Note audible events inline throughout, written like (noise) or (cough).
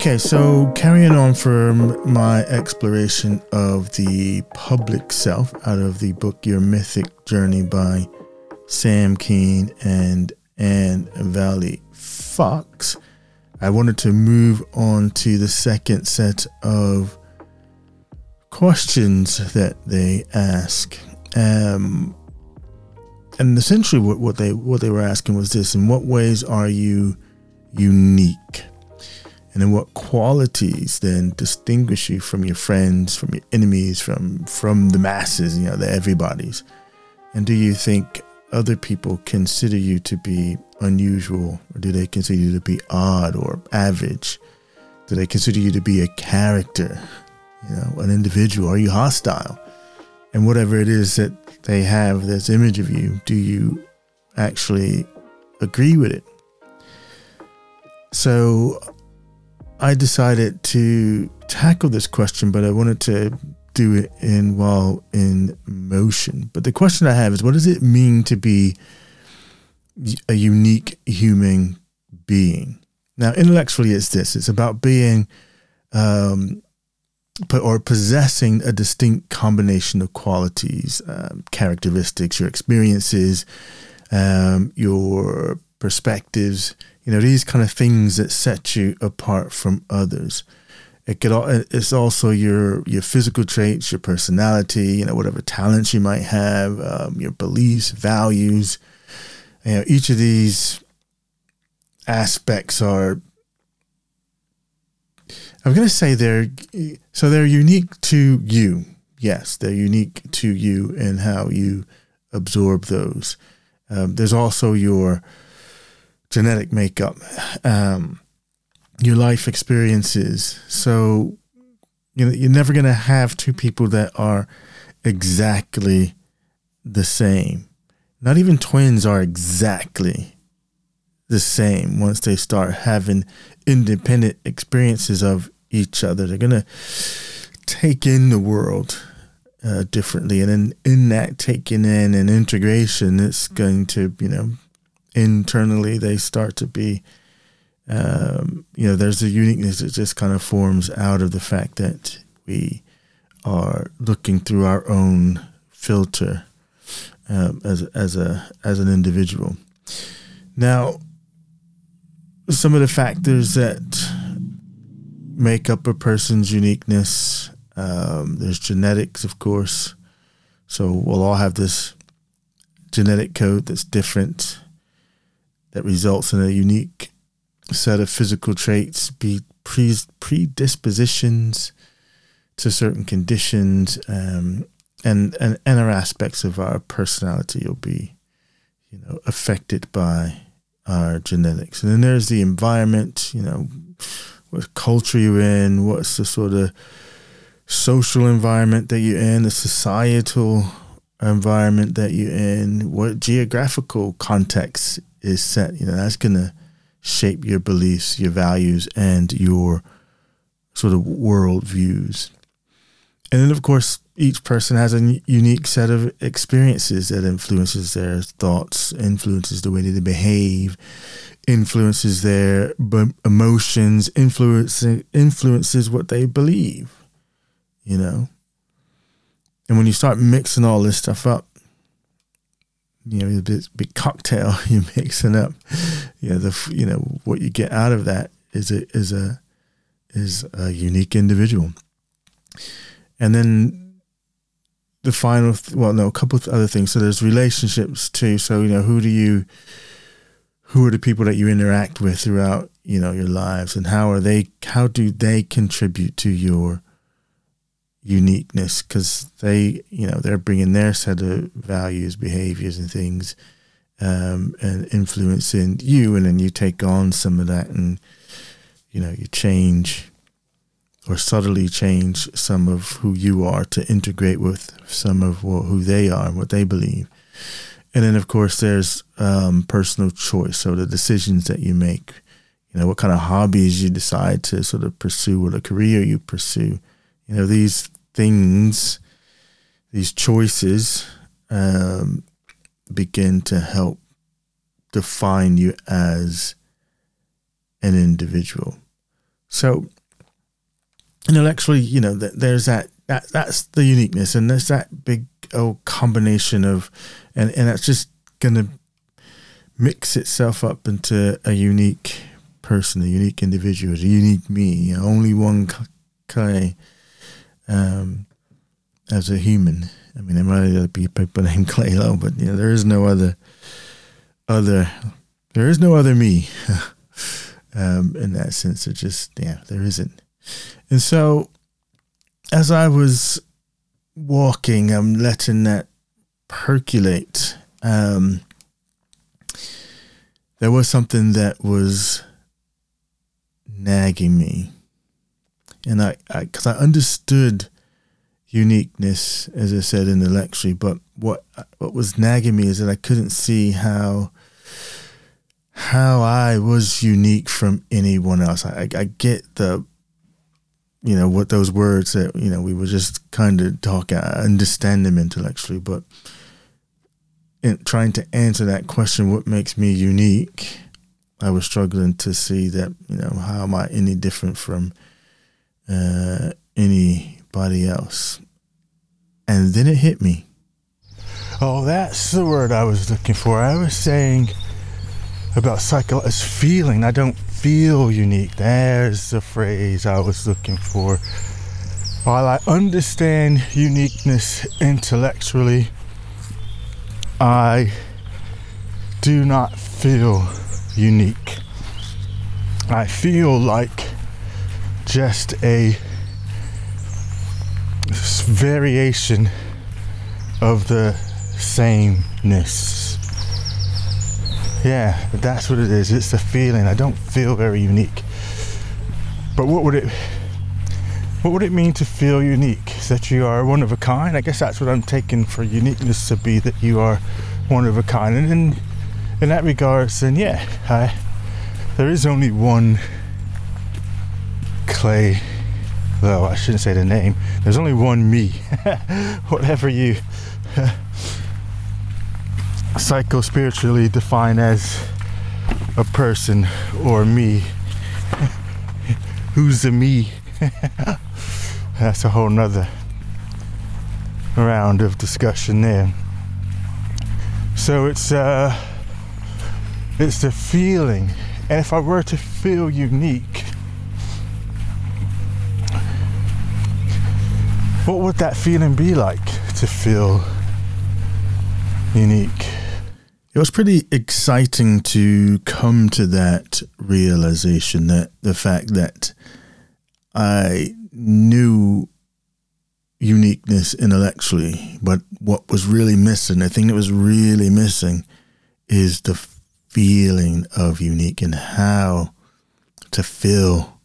Okay, so carrying on from my exploration of the public self out of the book Your Mythic Journey by Sam Keen and Anne Valley Fox, I wanted to move on to the second set of questions that they ask. Um, and essentially what, what they what they were asking was this in what ways are you unique and in what qualities then distinguish you from your friends from your enemies from from the masses you know the everybody's and do you think other people consider you to be unusual or do they consider you to be odd or average? Do they consider you to be a character you know an individual? Are you hostile? And whatever it is that they have this image of you, do you actually agree with it? So I decided to tackle this question, but I wanted to do it in while in motion. But the question I have is what does it mean to be a unique human being? Now, intellectually, it's this it's about being um, or possessing a distinct combination of qualities, um, characteristics, your experiences, um, your perspectives, you know, these kind of things that set you apart from others. It could, it's also your your physical traits, your personality, you know, whatever talents you might have, um, your beliefs, values. You know, each of these aspects are I'm going to say they're so they're unique to you. Yes, they're unique to you and how you absorb those. Um, there's also your genetic makeup, um, your life experiences. So you know you're never going to have two people that are exactly the same. Not even twins are exactly the same once they start having independent experiences of each other. They're going to take in the world uh, differently. And in, in that taking in and integration, it's going to, you know, internally they start to be, um, you know, there's a uniqueness that just kind of forms out of the fact that we are looking through our own filter um, as, as, a, as an individual. Now, some of the factors that make up a person's uniqueness. Um, there's genetics, of course. So we'll all have this genetic code that's different, that results in a unique set of physical traits, be pre- predispositions to certain conditions, um, and, and and our aspects of our personality will be, you know, affected by our genetics. And then there's the environment, you know, what culture you're in, what's the sort of social environment that you're in, the societal environment that you're in, what geographical context is set. You know, that's gonna shape your beliefs, your values, and your sort of world views. And then, of course, each person has a unique set of experiences that influences their thoughts, influences the way they behave, influences their emotions, influences influences what they believe. You know, and when you start mixing all this stuff up, you know, this big cocktail (laughs) you're mixing up. You know, the you know what you get out of that is a is a is a unique individual. And then the final, well, no, a couple of other things. So there's relationships too. So, you know, who do you, who are the people that you interact with throughout, you know, your lives and how are they, how do they contribute to your uniqueness? Because they, you know, they're bringing their set of values, behaviors, and things um, and influencing you. And then you take on some of that and, you know, you change or subtly change some of who you are to integrate with some of who they are, and what they believe. And then, of course, there's um, personal choice. So the decisions that you make, you know, what kind of hobbies you decide to sort of pursue, what a career you pursue. You know, these things, these choices um, begin to help define you as an individual. So intellectually, you know, there's that that that's the uniqueness, and there's that big old combination of, and and that's just gonna mix itself up into a unique person, a unique individual, a unique me. Only one Clay um, as a human. I mean, there might be people named Clay Lowe, but you know, there is no other other. There is no other me. (laughs) um, in that sense, it just yeah, there isn't. And so, as I was walking, I'm letting that percolate. Um, there was something that was nagging me. And I, because I, I, understood uniqueness, as I said in the lecture, but what what was nagging me is that I couldn't see how how I was unique from anyone else. I, I get the you know what those words that you know we were just kind of talking. I understand them intellectually, but in trying to answer that question, what makes me unique? I was struggling to see that you know how am I any different from uh, anybody else, and then it hit me. Oh, that's the word I was looking for. I was saying about psycho as feeling. I don't feel unique. There's the phrase I was looking for. While I understand uniqueness intellectually, I do not feel unique. I feel like just a variation of the sameness. Yeah, that's what it is. It's the feeling. I don't feel very unique. But what would it what would it mean to feel unique? That you are one of a kind? I guess that's what I'm taking for uniqueness to be that you are one of a kind. And in, in that regards, then yeah, I, there is only one Clay, though I shouldn't say the name. There's only one me. (laughs) Whatever you (laughs) psycho spiritually define as a person or me. (laughs) Who's the me? that's a whole nother round of discussion there. So it's uh, it's the feeling, and if I were to feel unique, what would that feeling be like to feel unique? It was pretty exciting to come to that realization that the fact that I knew uniqueness intellectually, but what was really missing, the thing that was really missing, is the feeling of unique and how to feel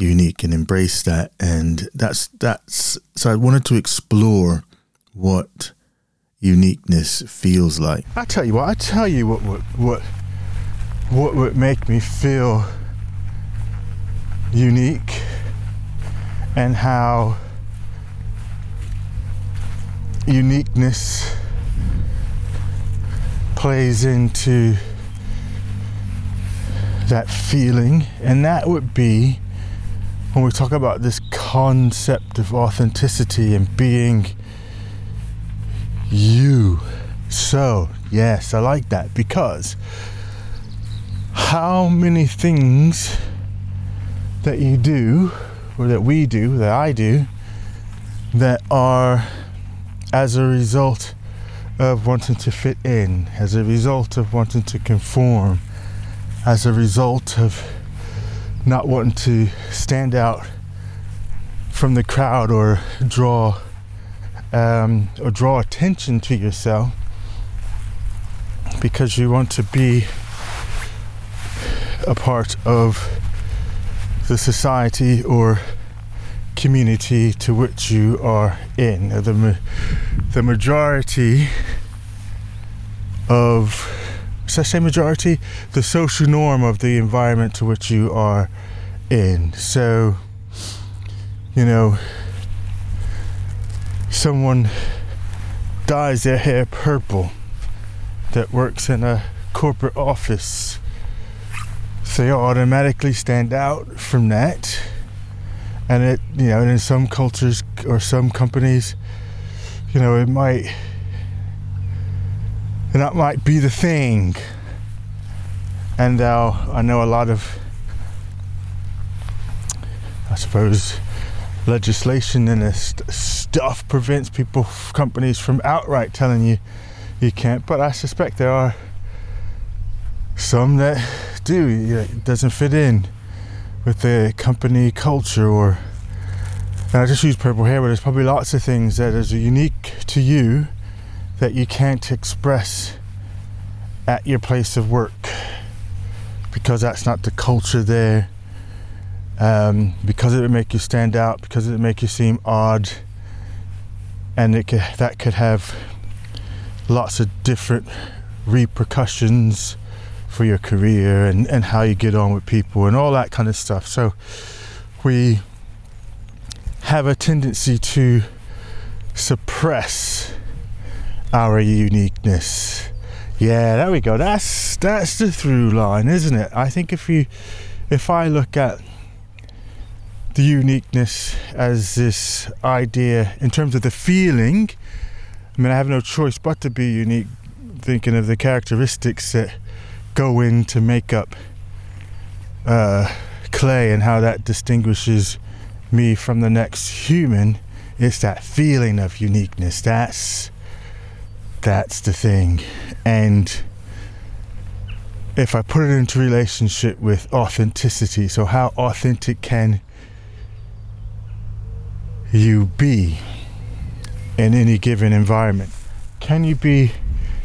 unique and embrace that. And that's that's so I wanted to explore what uniqueness feels like. I tell you what, I tell you what what what what would make me feel unique and how uniqueness plays into that feeling, and that would be when we talk about this concept of authenticity and being you. So, yes, I like that because how many things that you do or that we do, that I do, that are as a result of wanting to fit in, as a result of wanting to conform, as a result of not wanting to stand out from the crowd or draw um, or draw attention to yourself because you want to be a part of the society or community to which you are in. The, the majority of, say majority? The social norm of the environment to which you are in. So, you know, someone dyes their hair purple that works in a corporate office they automatically stand out from that. And it, you know, and in some cultures or some companies, you know, it might, and that might be the thing. And now I know a lot of, I suppose, legislation and this stuff prevents people, companies from outright telling you you can't. But I suspect there are some that do. It doesn't fit in with the company culture or. And I just use purple hair, but there's probably lots of things that is unique to you that you can't express at your place of work because that's not the culture there. Um, because it would make you stand out, because it would make you seem odd, and it could, that could have lots of different repercussions for your career and, and how you get on with people and all that kind of stuff. So we have a tendency to suppress our uniqueness. Yeah, there we go. That's that's the through line, isn't it? I think if you if I look at the uniqueness as this idea in terms of the feeling, I mean I have no choice but to be unique thinking of the characteristics that go in to make up uh, clay and how that distinguishes me from the next human it's that feeling of uniqueness that's that's the thing. And if i put it into relationship with authenticity so how authentic can you be in any given environment? Can you be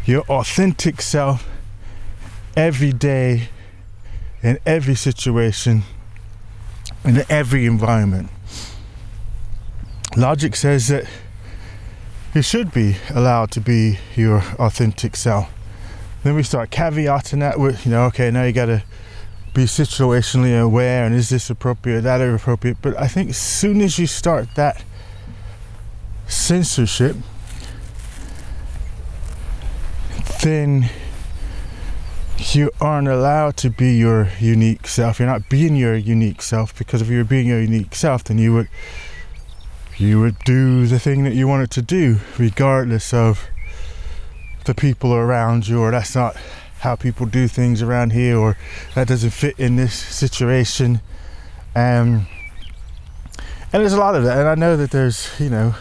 your authentic self every day in every situation in every environment? Logic says that you should be allowed to be your authentic self. Then we start caveating that with, you know, okay, now you got to be situationally aware and is this appropriate, that appropriate. But I think as soon as you start that censorship, then you aren't allowed to be your unique self. You're not being your unique self because if you were being your unique self, then you would you would do the thing that you wanted to do, regardless of the people around you, or that's not how people do things around here, or that doesn't fit in this situation. Um, and there's a lot of that, and I know that there's, you know,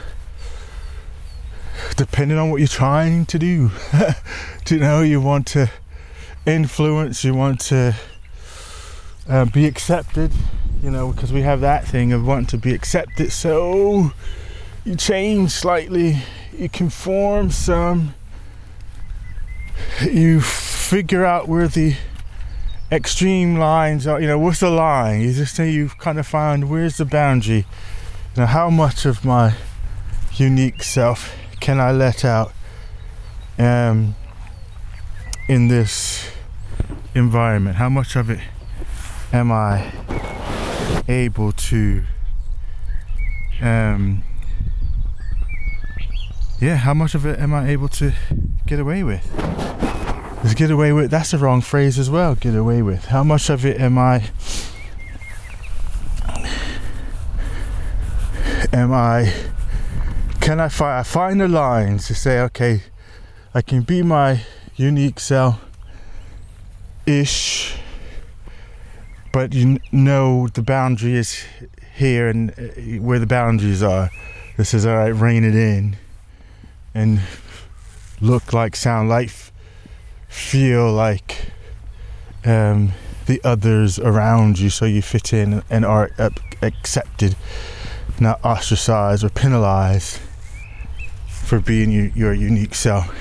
depending on what you're trying to do, (laughs) you know, you want to influence, you want to uh, be accepted, you know, because we have that thing of wanting to be accepted. So you change slightly, you conform some, you figure out where the extreme lines are. You know, what's the line? You just say you've kind of found where's the boundary. You know, how much of my unique self can I let out um, in this environment? How much of it am I able to um yeah how much of it am i able to get away with? Is get away with that's the wrong phrase as well get away with. How much of it am i am i can i find i find the lines to say okay i can be my unique self ish but you know the boundary is here and uh, where the boundaries are. This is all right, rein it in and look like, sound like, feel like um, the others around you so you fit in and are accepted, not ostracized or penalized for being your, your unique self.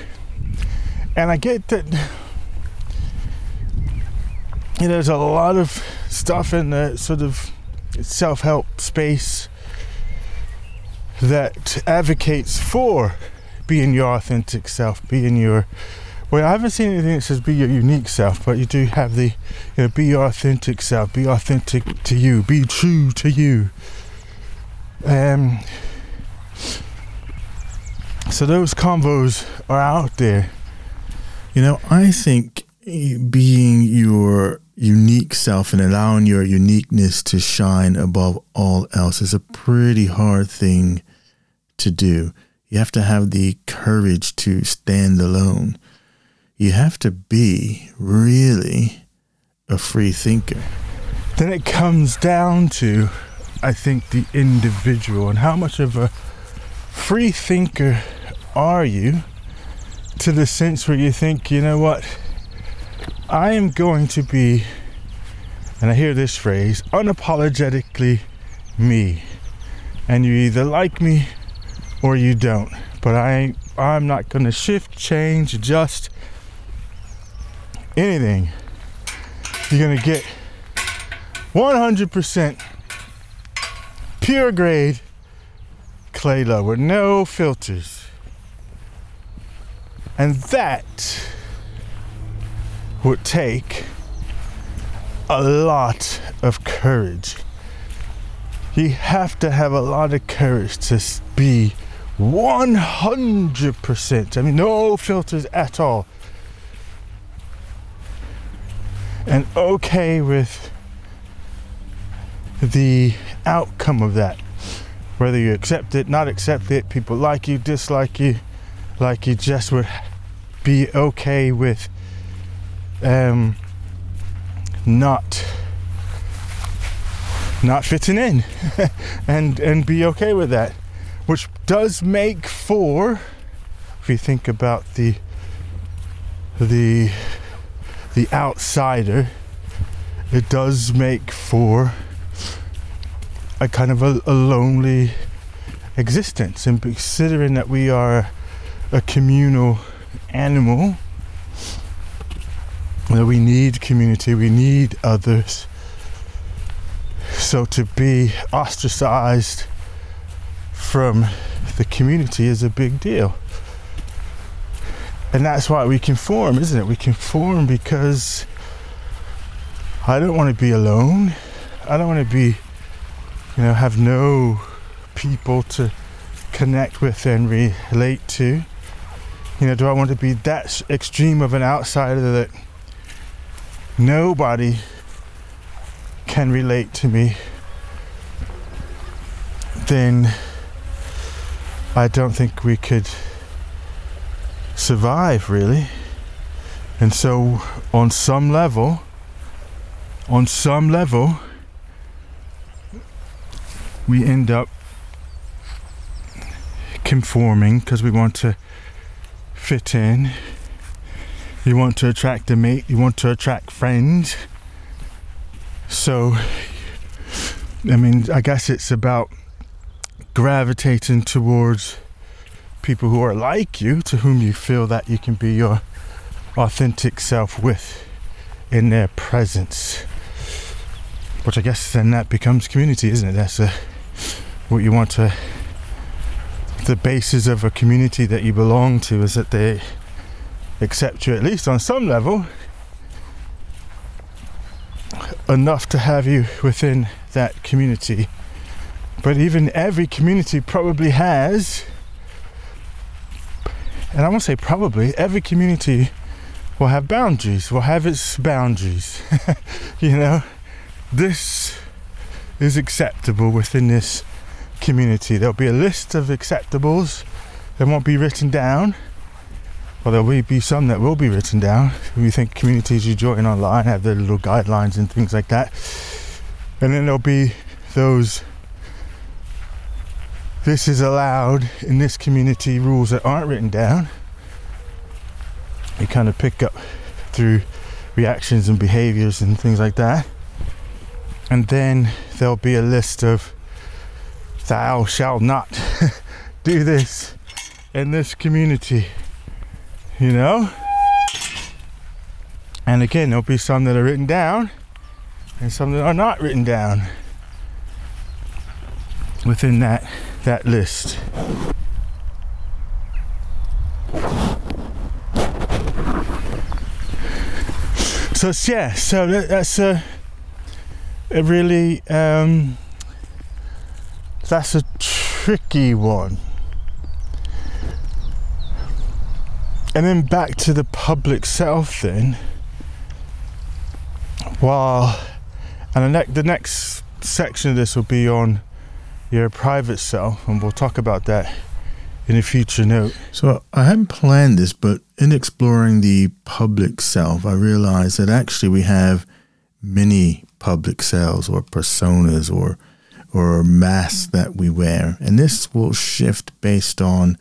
And I get that there's a lot of stuff in the sort of self help space that advocates for being your authentic self, being your well, I haven't seen anything that says be your unique self, but you do have the, you know, be your authentic self, be authentic to you, be true to you. Um, so those combos are out there. You know, I think being your unique self and allowing your uniqueness to shine above all else is a pretty hard thing to do. You have to have the courage to stand alone. You have to be really a free thinker. Then it comes down to, I think, the individual and how much of a free thinker are you to the sense where you think, you know what, I am going to be, and I hear this phrase, unapologetically me. And you either like me or you don't. But I I'm not gonna shift, change, adjust anything. You're gonna get 100% pure grade clay love with no filters. And that would take a lot of courage. You have to have a lot of courage to be 100%. I mean, no filters at all. And okay with the outcome of that. Whether you accept it, not accept it, people like you, dislike you, like you just would be okay with um, not not fitting in (laughs) and and be okay with that which does make for if you think about the the the outsider it does make for a kind of a, a lonely existence. And considering that we are a communal animal that we need community we need others so to be ostracized from the community is a big deal. And that's why we conform, isn't it? We conform because I don't want to be alone. I don't want to be, you know, have no people to connect with and relate to. You know, do I want to be that extreme of an outsider that nobody can relate to me? Then I don't think we could survive really. And so, on some level, on some level, we end up conforming because we want to fit in. You want to attract a mate, you want to attract friends. So, I mean, I guess it's about gravitating towards people who are like you, to whom you feel that you can be your authentic self with in their presence. Which I guess then that becomes community, isn't it? That's a, what you want to. The basis of a community that you belong to is that they accept you, at least on some level, enough to have you within that community but even every community probably has, and I won't say probably, every community will have boundaries, will have its boundaries. (laughs) you know, this is acceptable within this community. There'll be a list of acceptables that won't be written down. Well, there will be some that will be written down. We think communities you join online have their little guidelines and things like that. And then there'll be those this is allowed in this community rules that aren't written down you kind of pick up through reactions and behaviors and things like that and then there'll be a list of thou shalt not (laughs) do this in this community you know and again there'll be some that are written down and some that are not written down within that that list. So yeah, so that, that's a, a really um, that's a tricky one. And then back to the public self then. while and the, ne- the next section of this will be on your private self and we'll talk about that in a future note So I hadn't planned this, but in exploring the public self, I realized that actually we have many public selves or personas or or masks that we wear, and this will shift based on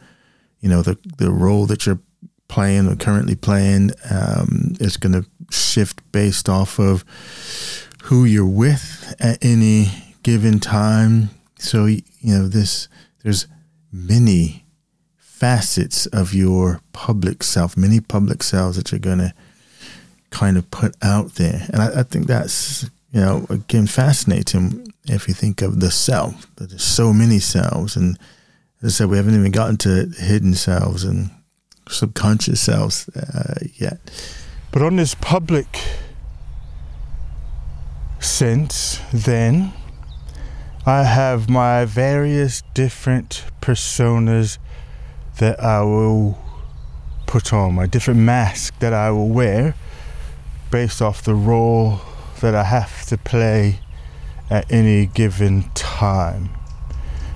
you know the the role that you're playing or currently playing. Um, it's going to shift based off of who you're with at any given time. So you know this there's many facets of your public self, many public selves that you're going to kind of put out there. And I, I, think that's, you know, again, fascinating if you think of the self, there's so many selves. And as I said, we haven't even gotten to hidden selves and subconscious selves uh, yet. But on this public sense, then, I have my various different personas that I will put on, my different mask that I will wear based off the role that I have to play at any given time.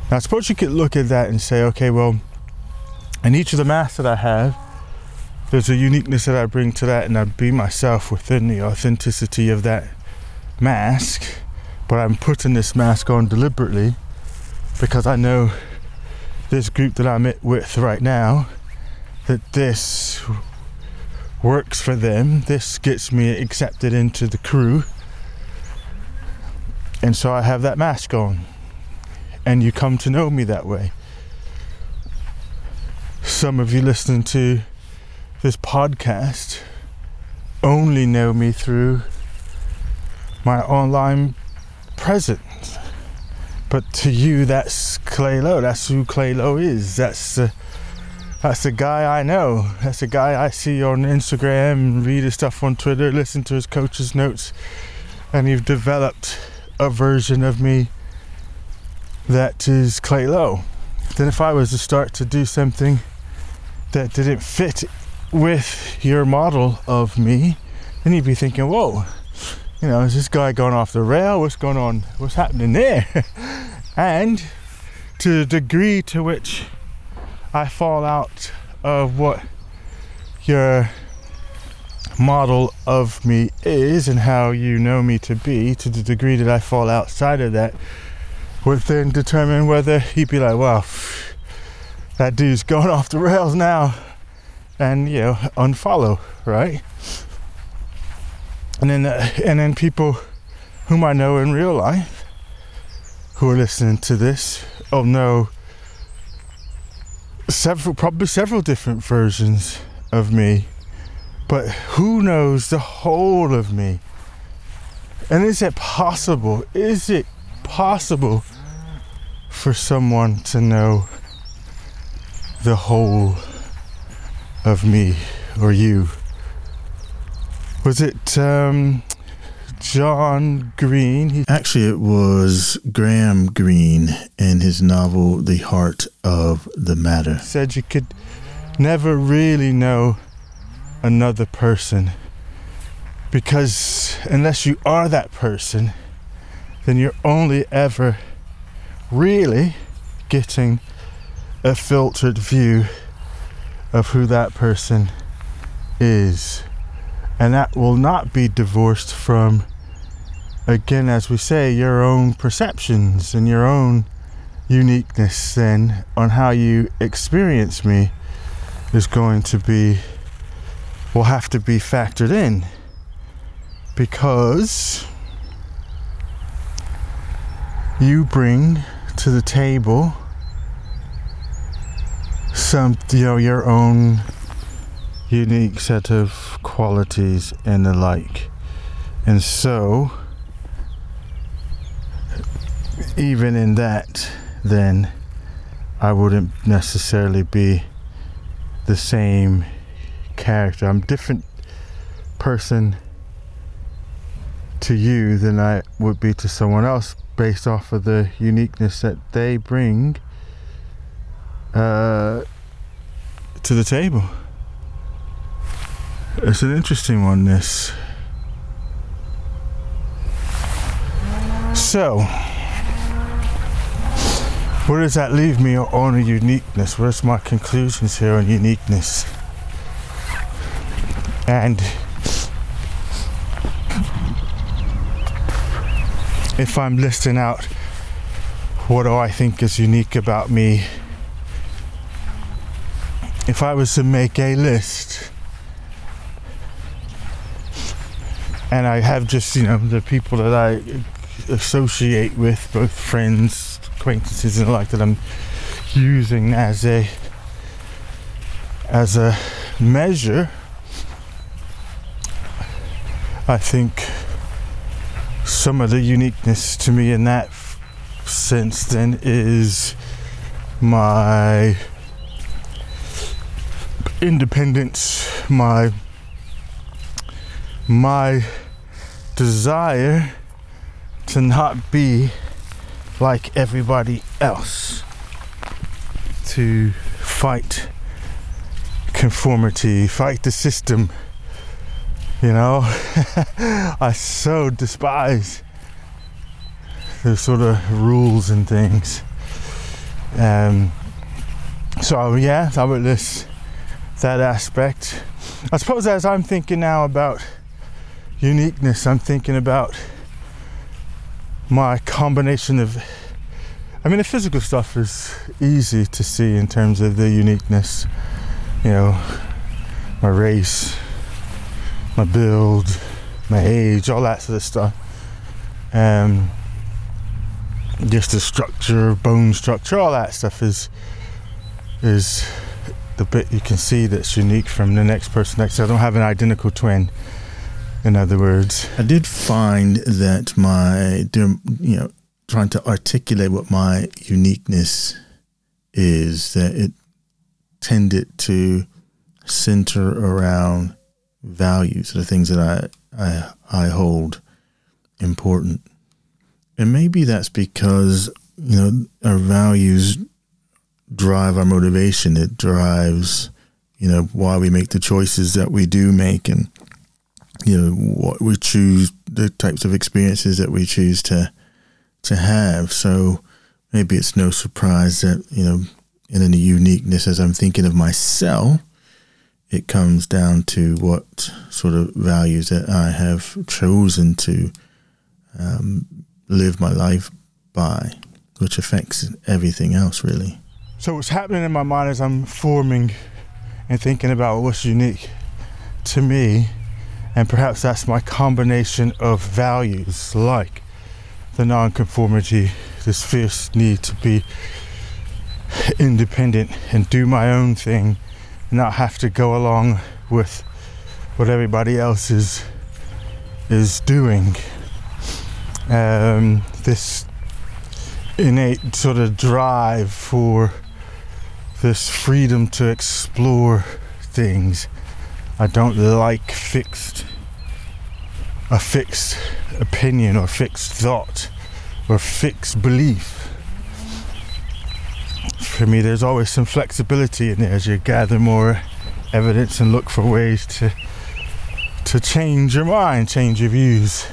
Now, I suppose you could look at that and say, okay, well, in each of the masks that I have, there's a uniqueness that I bring to that, and I be myself within the authenticity of that mask. But I'm putting this mask on deliberately because I know this group that I'm with right now that this works for them. This gets me accepted into the crew. And so I have that mask on. And you come to know me that way. Some of you listening to this podcast only know me through my online presence. But to you, that's Clay Low. That's who Clay Low is. That's the that's the guy I know. That's the guy I see on Instagram, read his stuff on Twitter, listen to his coach's notes, and you've developed a version of me that is Clay Low. Then if I was to start to do something that didn't fit with your model of me, then you'd be thinking, whoa, you know, is this guy going off the rail? What's going on? What's happening there? (laughs) and to the degree to which I fall out of what your model of me is and how you know me to be, to the degree that I fall outside of that, would then determine whether he'd be like, well, that dude's going off the rails now, and you know, unfollow, right? And then, uh, and then people whom I know in real life who are listening to this will know several, probably several different versions of me, but who knows the whole of me? And is it possible? Is it possible for someone to know the whole of me or you? Was it um, John Green? He- Actually, it was Graham Greene in his novel The Heart of the Matter. said you could never really know another person because unless you are that person, then you're only ever really getting a filtered view of who that person is. And that will not be divorced from, again, as we say, your own perceptions and your own uniqueness then on how you experience me is going to be will have to be factored in because you bring to the table some you know your own unique set of qualities and the like and so even in that then I wouldn't necessarily be the same character. I'm different person to you than I would be to someone else based off of the uniqueness that they bring uh, to the table. It's an interesting one, this. So, where does that leave me on uniqueness? Where's my conclusions here on uniqueness? And if I'm listing out what do I think is unique about me, if I was to make a list and I have just, you know, the people that I associate with, both friends, acquaintances, and the like that I'm using as a as a measure, I think some of the uniqueness to me in that sense then is my independence, my my desire to not be like everybody else, to fight conformity, fight the system. You know, (laughs) I so despise the sort of rules and things. Um, so yeah, that would this that aspect. I suppose as I'm thinking now about uniqueness, I'm thinking about my combination of I mean the physical stuff is easy to see in terms of the uniqueness. You know, my race, my build, my age, all that sort of stuff. Um, just the structure, bone structure, all that stuff is is the bit you can see that's unique from the next person next. I don't have an identical twin. In other words, I did find that my, you know, trying to articulate what my uniqueness is, that it tended to center around values, the things that I I, I hold important. And maybe that's because, you know, our values drive our motivation. It drives, you know, why we make the choices that we do make and, you know, what we choose, the types of experiences that we choose to to have. So maybe it's no surprise that, you know, in any uniqueness as I'm thinking of myself, it comes down to what sort of values that I have chosen to um, live my life by, which affects everything else, really. So, what's happening in my mind as I'm forming and thinking about what's unique to me, and perhaps that's my combination of values like the nonconformity, this fierce need to be independent and do my own thing, not have to go along with what everybody else is is doing. Um, this innate sort of drive for this freedom to explore things. I don't like fixed a fixed opinion or fixed thought or fixed belief. For me, there's always some flexibility in there as you gather more evidence and look for ways to to change your mind, change your views.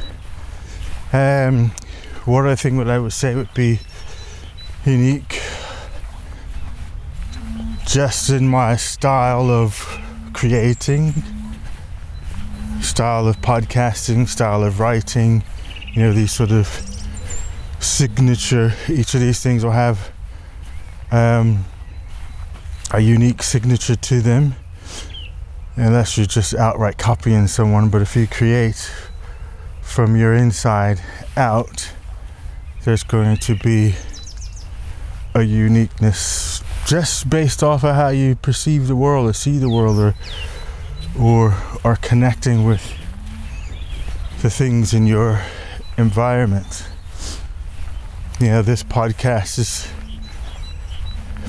Um, what I think what I would say would be unique just in my style of creating, style of podcasting, style of writing, you know, these sort of signature, each of these things will have um, a unique signature to them, unless you're just outright copying someone. But if you create from your inside out, there's going to be a uniqueness just based off of how you perceive the world or see the world or or are connecting with the things in your environment. You know, this podcast is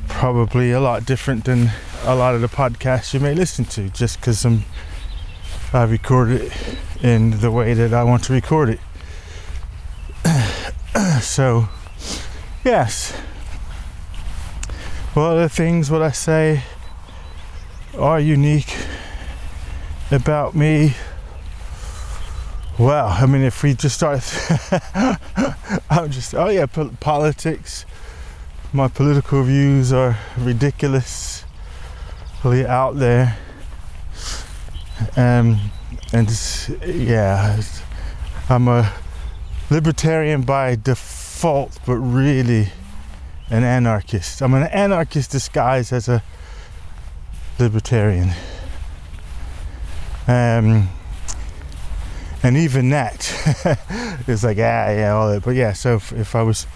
probably a lot different than a lot of the podcasts you may listen to just because I'm I record it in the way that I want to record it. (clears throat) so, yes. Well, the things what I say are unique about me. Well, I mean, if we just start, (laughs) I'm just, oh yeah, po- politics. My political views are ridiculously out there. Um, and yeah, I'm a libertarian by default, but really an anarchist. I'm an anarchist disguised as a libertarian. Um, and even that (laughs) is like ah yeah all that. But yeah, so if, if I was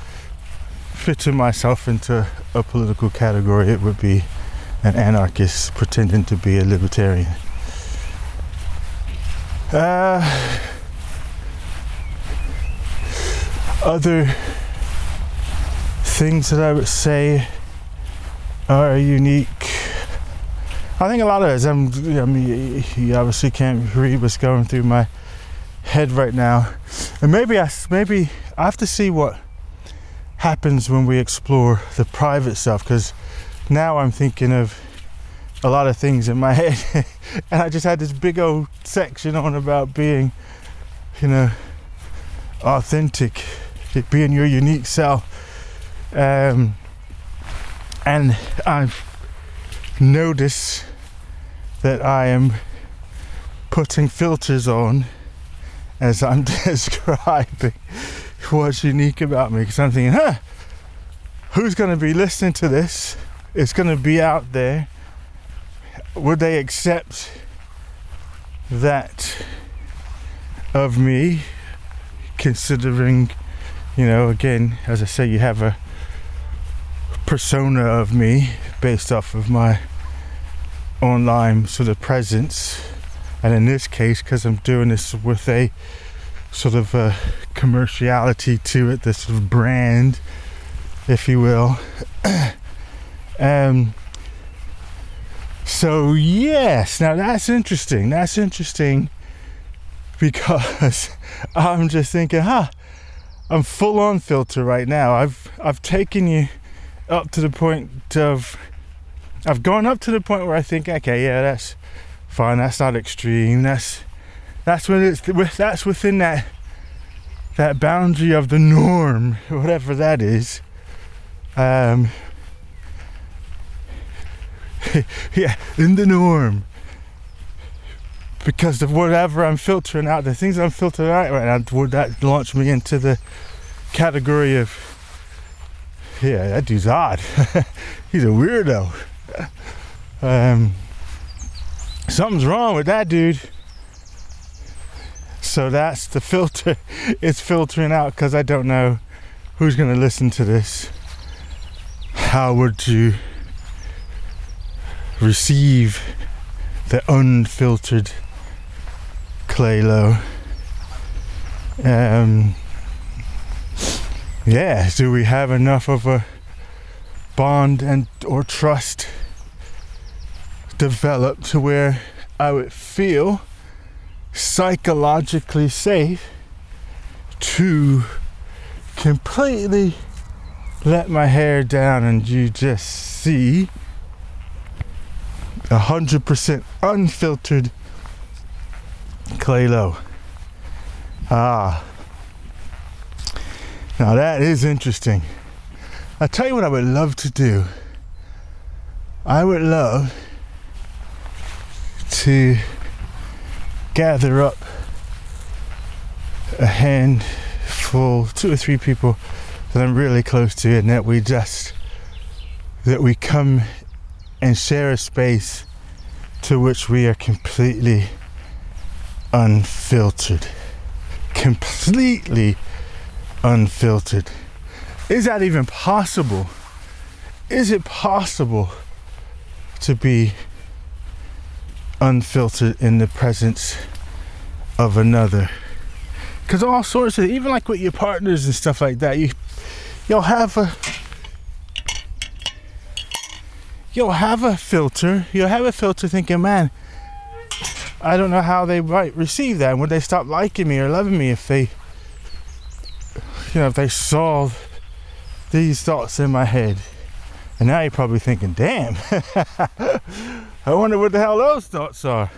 fitting myself into a political category, it would be an anarchist pretending to be a libertarian. Uh, other things that I would say are unique. I think a lot of it is I'm, I mean, you obviously can't read what's going through my head right now, and maybe I maybe I have to see what happens when we explore the private stuff because now I'm thinking of a lot of things in my (laughs) head, and I just had this big old section on about being, you know, authentic, being your unique self, um, and I've noticed that I am putting filters on as I'm (laughs) describing what's unique about me because I'm thinking, huh, who's going to be listening to this? It's going to be out there. Would they accept that of me? Considering, you know, again, as I say, you have a persona of me based off of my online sort of presence. And in this case because i'm doing this with a sort of a commerciality to it this sort of brand if you will. (clears throat) Um so yes now that's interesting. That's interesting because (laughs) i'm just thinking huh i'm full on filter right now. I've i've taken you up to the point of I've gone up to the point where I think, okay, yeah, that's fine. That's not extreme. That's that's when it's that's within that that boundary of the norm, (laughs) whatever that is. Um, (laughs) yeah, in the norm. Because of whatever I'm filtering out, the things I'm filtering out right now, would that launch me into the category of, yeah, that dude's odd. (laughs) He's a weirdo um, something's wrong with that dude. So that's the (laughs) filter. It's filtering out because I don't know who's going to listen to this. How would you receive the unfiltered Claylo? Um, yeah, do we have enough of a bond and or trust developed to where I would feel psychologically safe to completely let my hair down and you just see a hundred percent unfiltered Claylo. Ah. Now that is interesting. I'll tell you what I would love to do. I would love to gather up a handful, two or three people that I'm really close to, and that we just that we come and share a space to which we are completely unfiltered. Completely unfiltered. Is that even possible? Is it possible to be unfiltered in the presence of another? Because all sorts of, even like with your partners and stuff like that, you you'll have a you'll have a filter. You'll have a filter thinking, man, I don't know how they might receive that. Would they stop liking me or loving me if they, you know, if they saw these thoughts in my head? And now you're probably thinking, damn, (laughs) I wonder what the hell those thoughts are.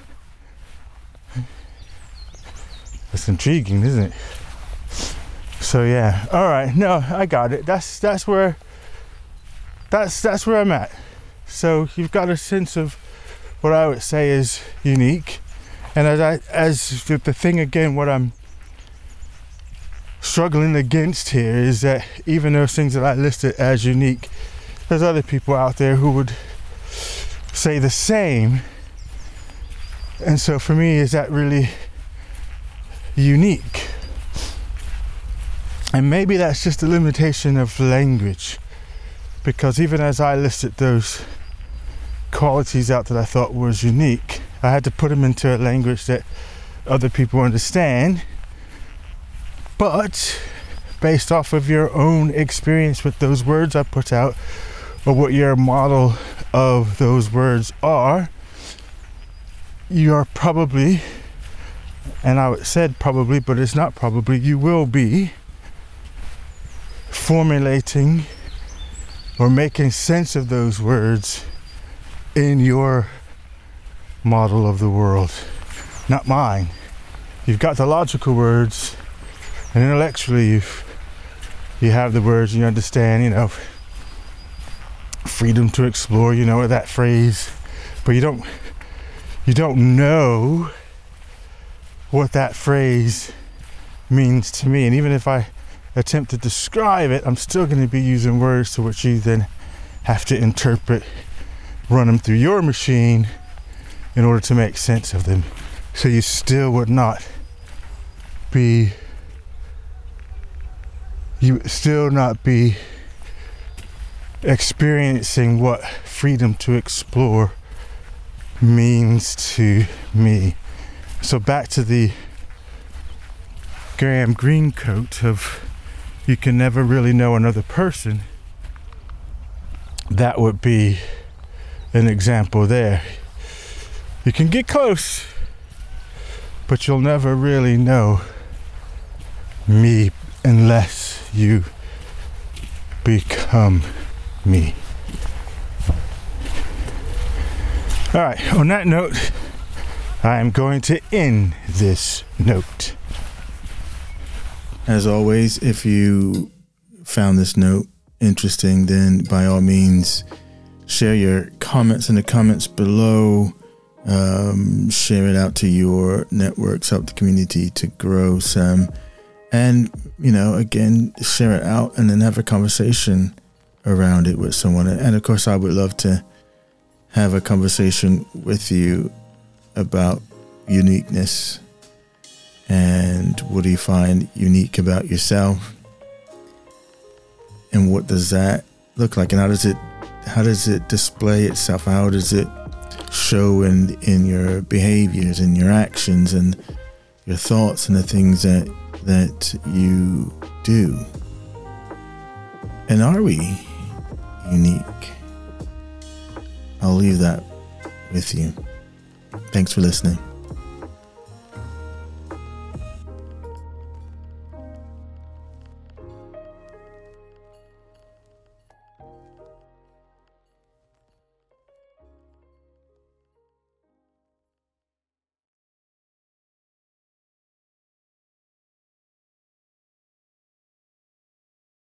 That's intriguing, isn't it? So yeah. All right. No, I got it. That's that's where that's that's where I'm at. So you've got a sense of what I would say is unique. And as I as the thing again, what I'm struggling against here is that even those things that I listed as unique, there's other people out there who would say the same. And so for me, is that really unique? And maybe that's just a limitation of language. Because even as I listed those qualities out that I thought was unique, I had to put them into a language that other people understand but based off of your own experience with those words I put out, or what your model of those words are, you are probably, and I said probably, but it's not probably, you will be formulating or making sense of those words in your model of the world, not mine. You've got the logical words and intellectually you you have the words you understand you know freedom to explore you know that phrase. But you don't you don't know what that phrase means to me. And even if i attempt to describe it i'm still going to be using words to which you then have to interpret run them through your machine in order to make sense of them. So you still would not be you would still not be experiencing what freedom to explore means to me. So back to the Graham Greene quote of you can never really know another person. That would be an example there. You can get close, but you'll never really know me unless you become me. All right, on that note, I am going to end this note. As always, if you found this note interesting, then by all means, share your comments in the comments below. Um, share it out to your networks, help the community to grow some and you know again share it out and then have a conversation around it with someone. And of course i would love to have a conversation with you about uniqueness and what do you find unique about yourself? And what does that look like? And how does it how does it display itself? How does it show in in your behaviors and your actions and your thoughts and the things that that you do? And are we unique? I'll leave that with you. Thanks for listening.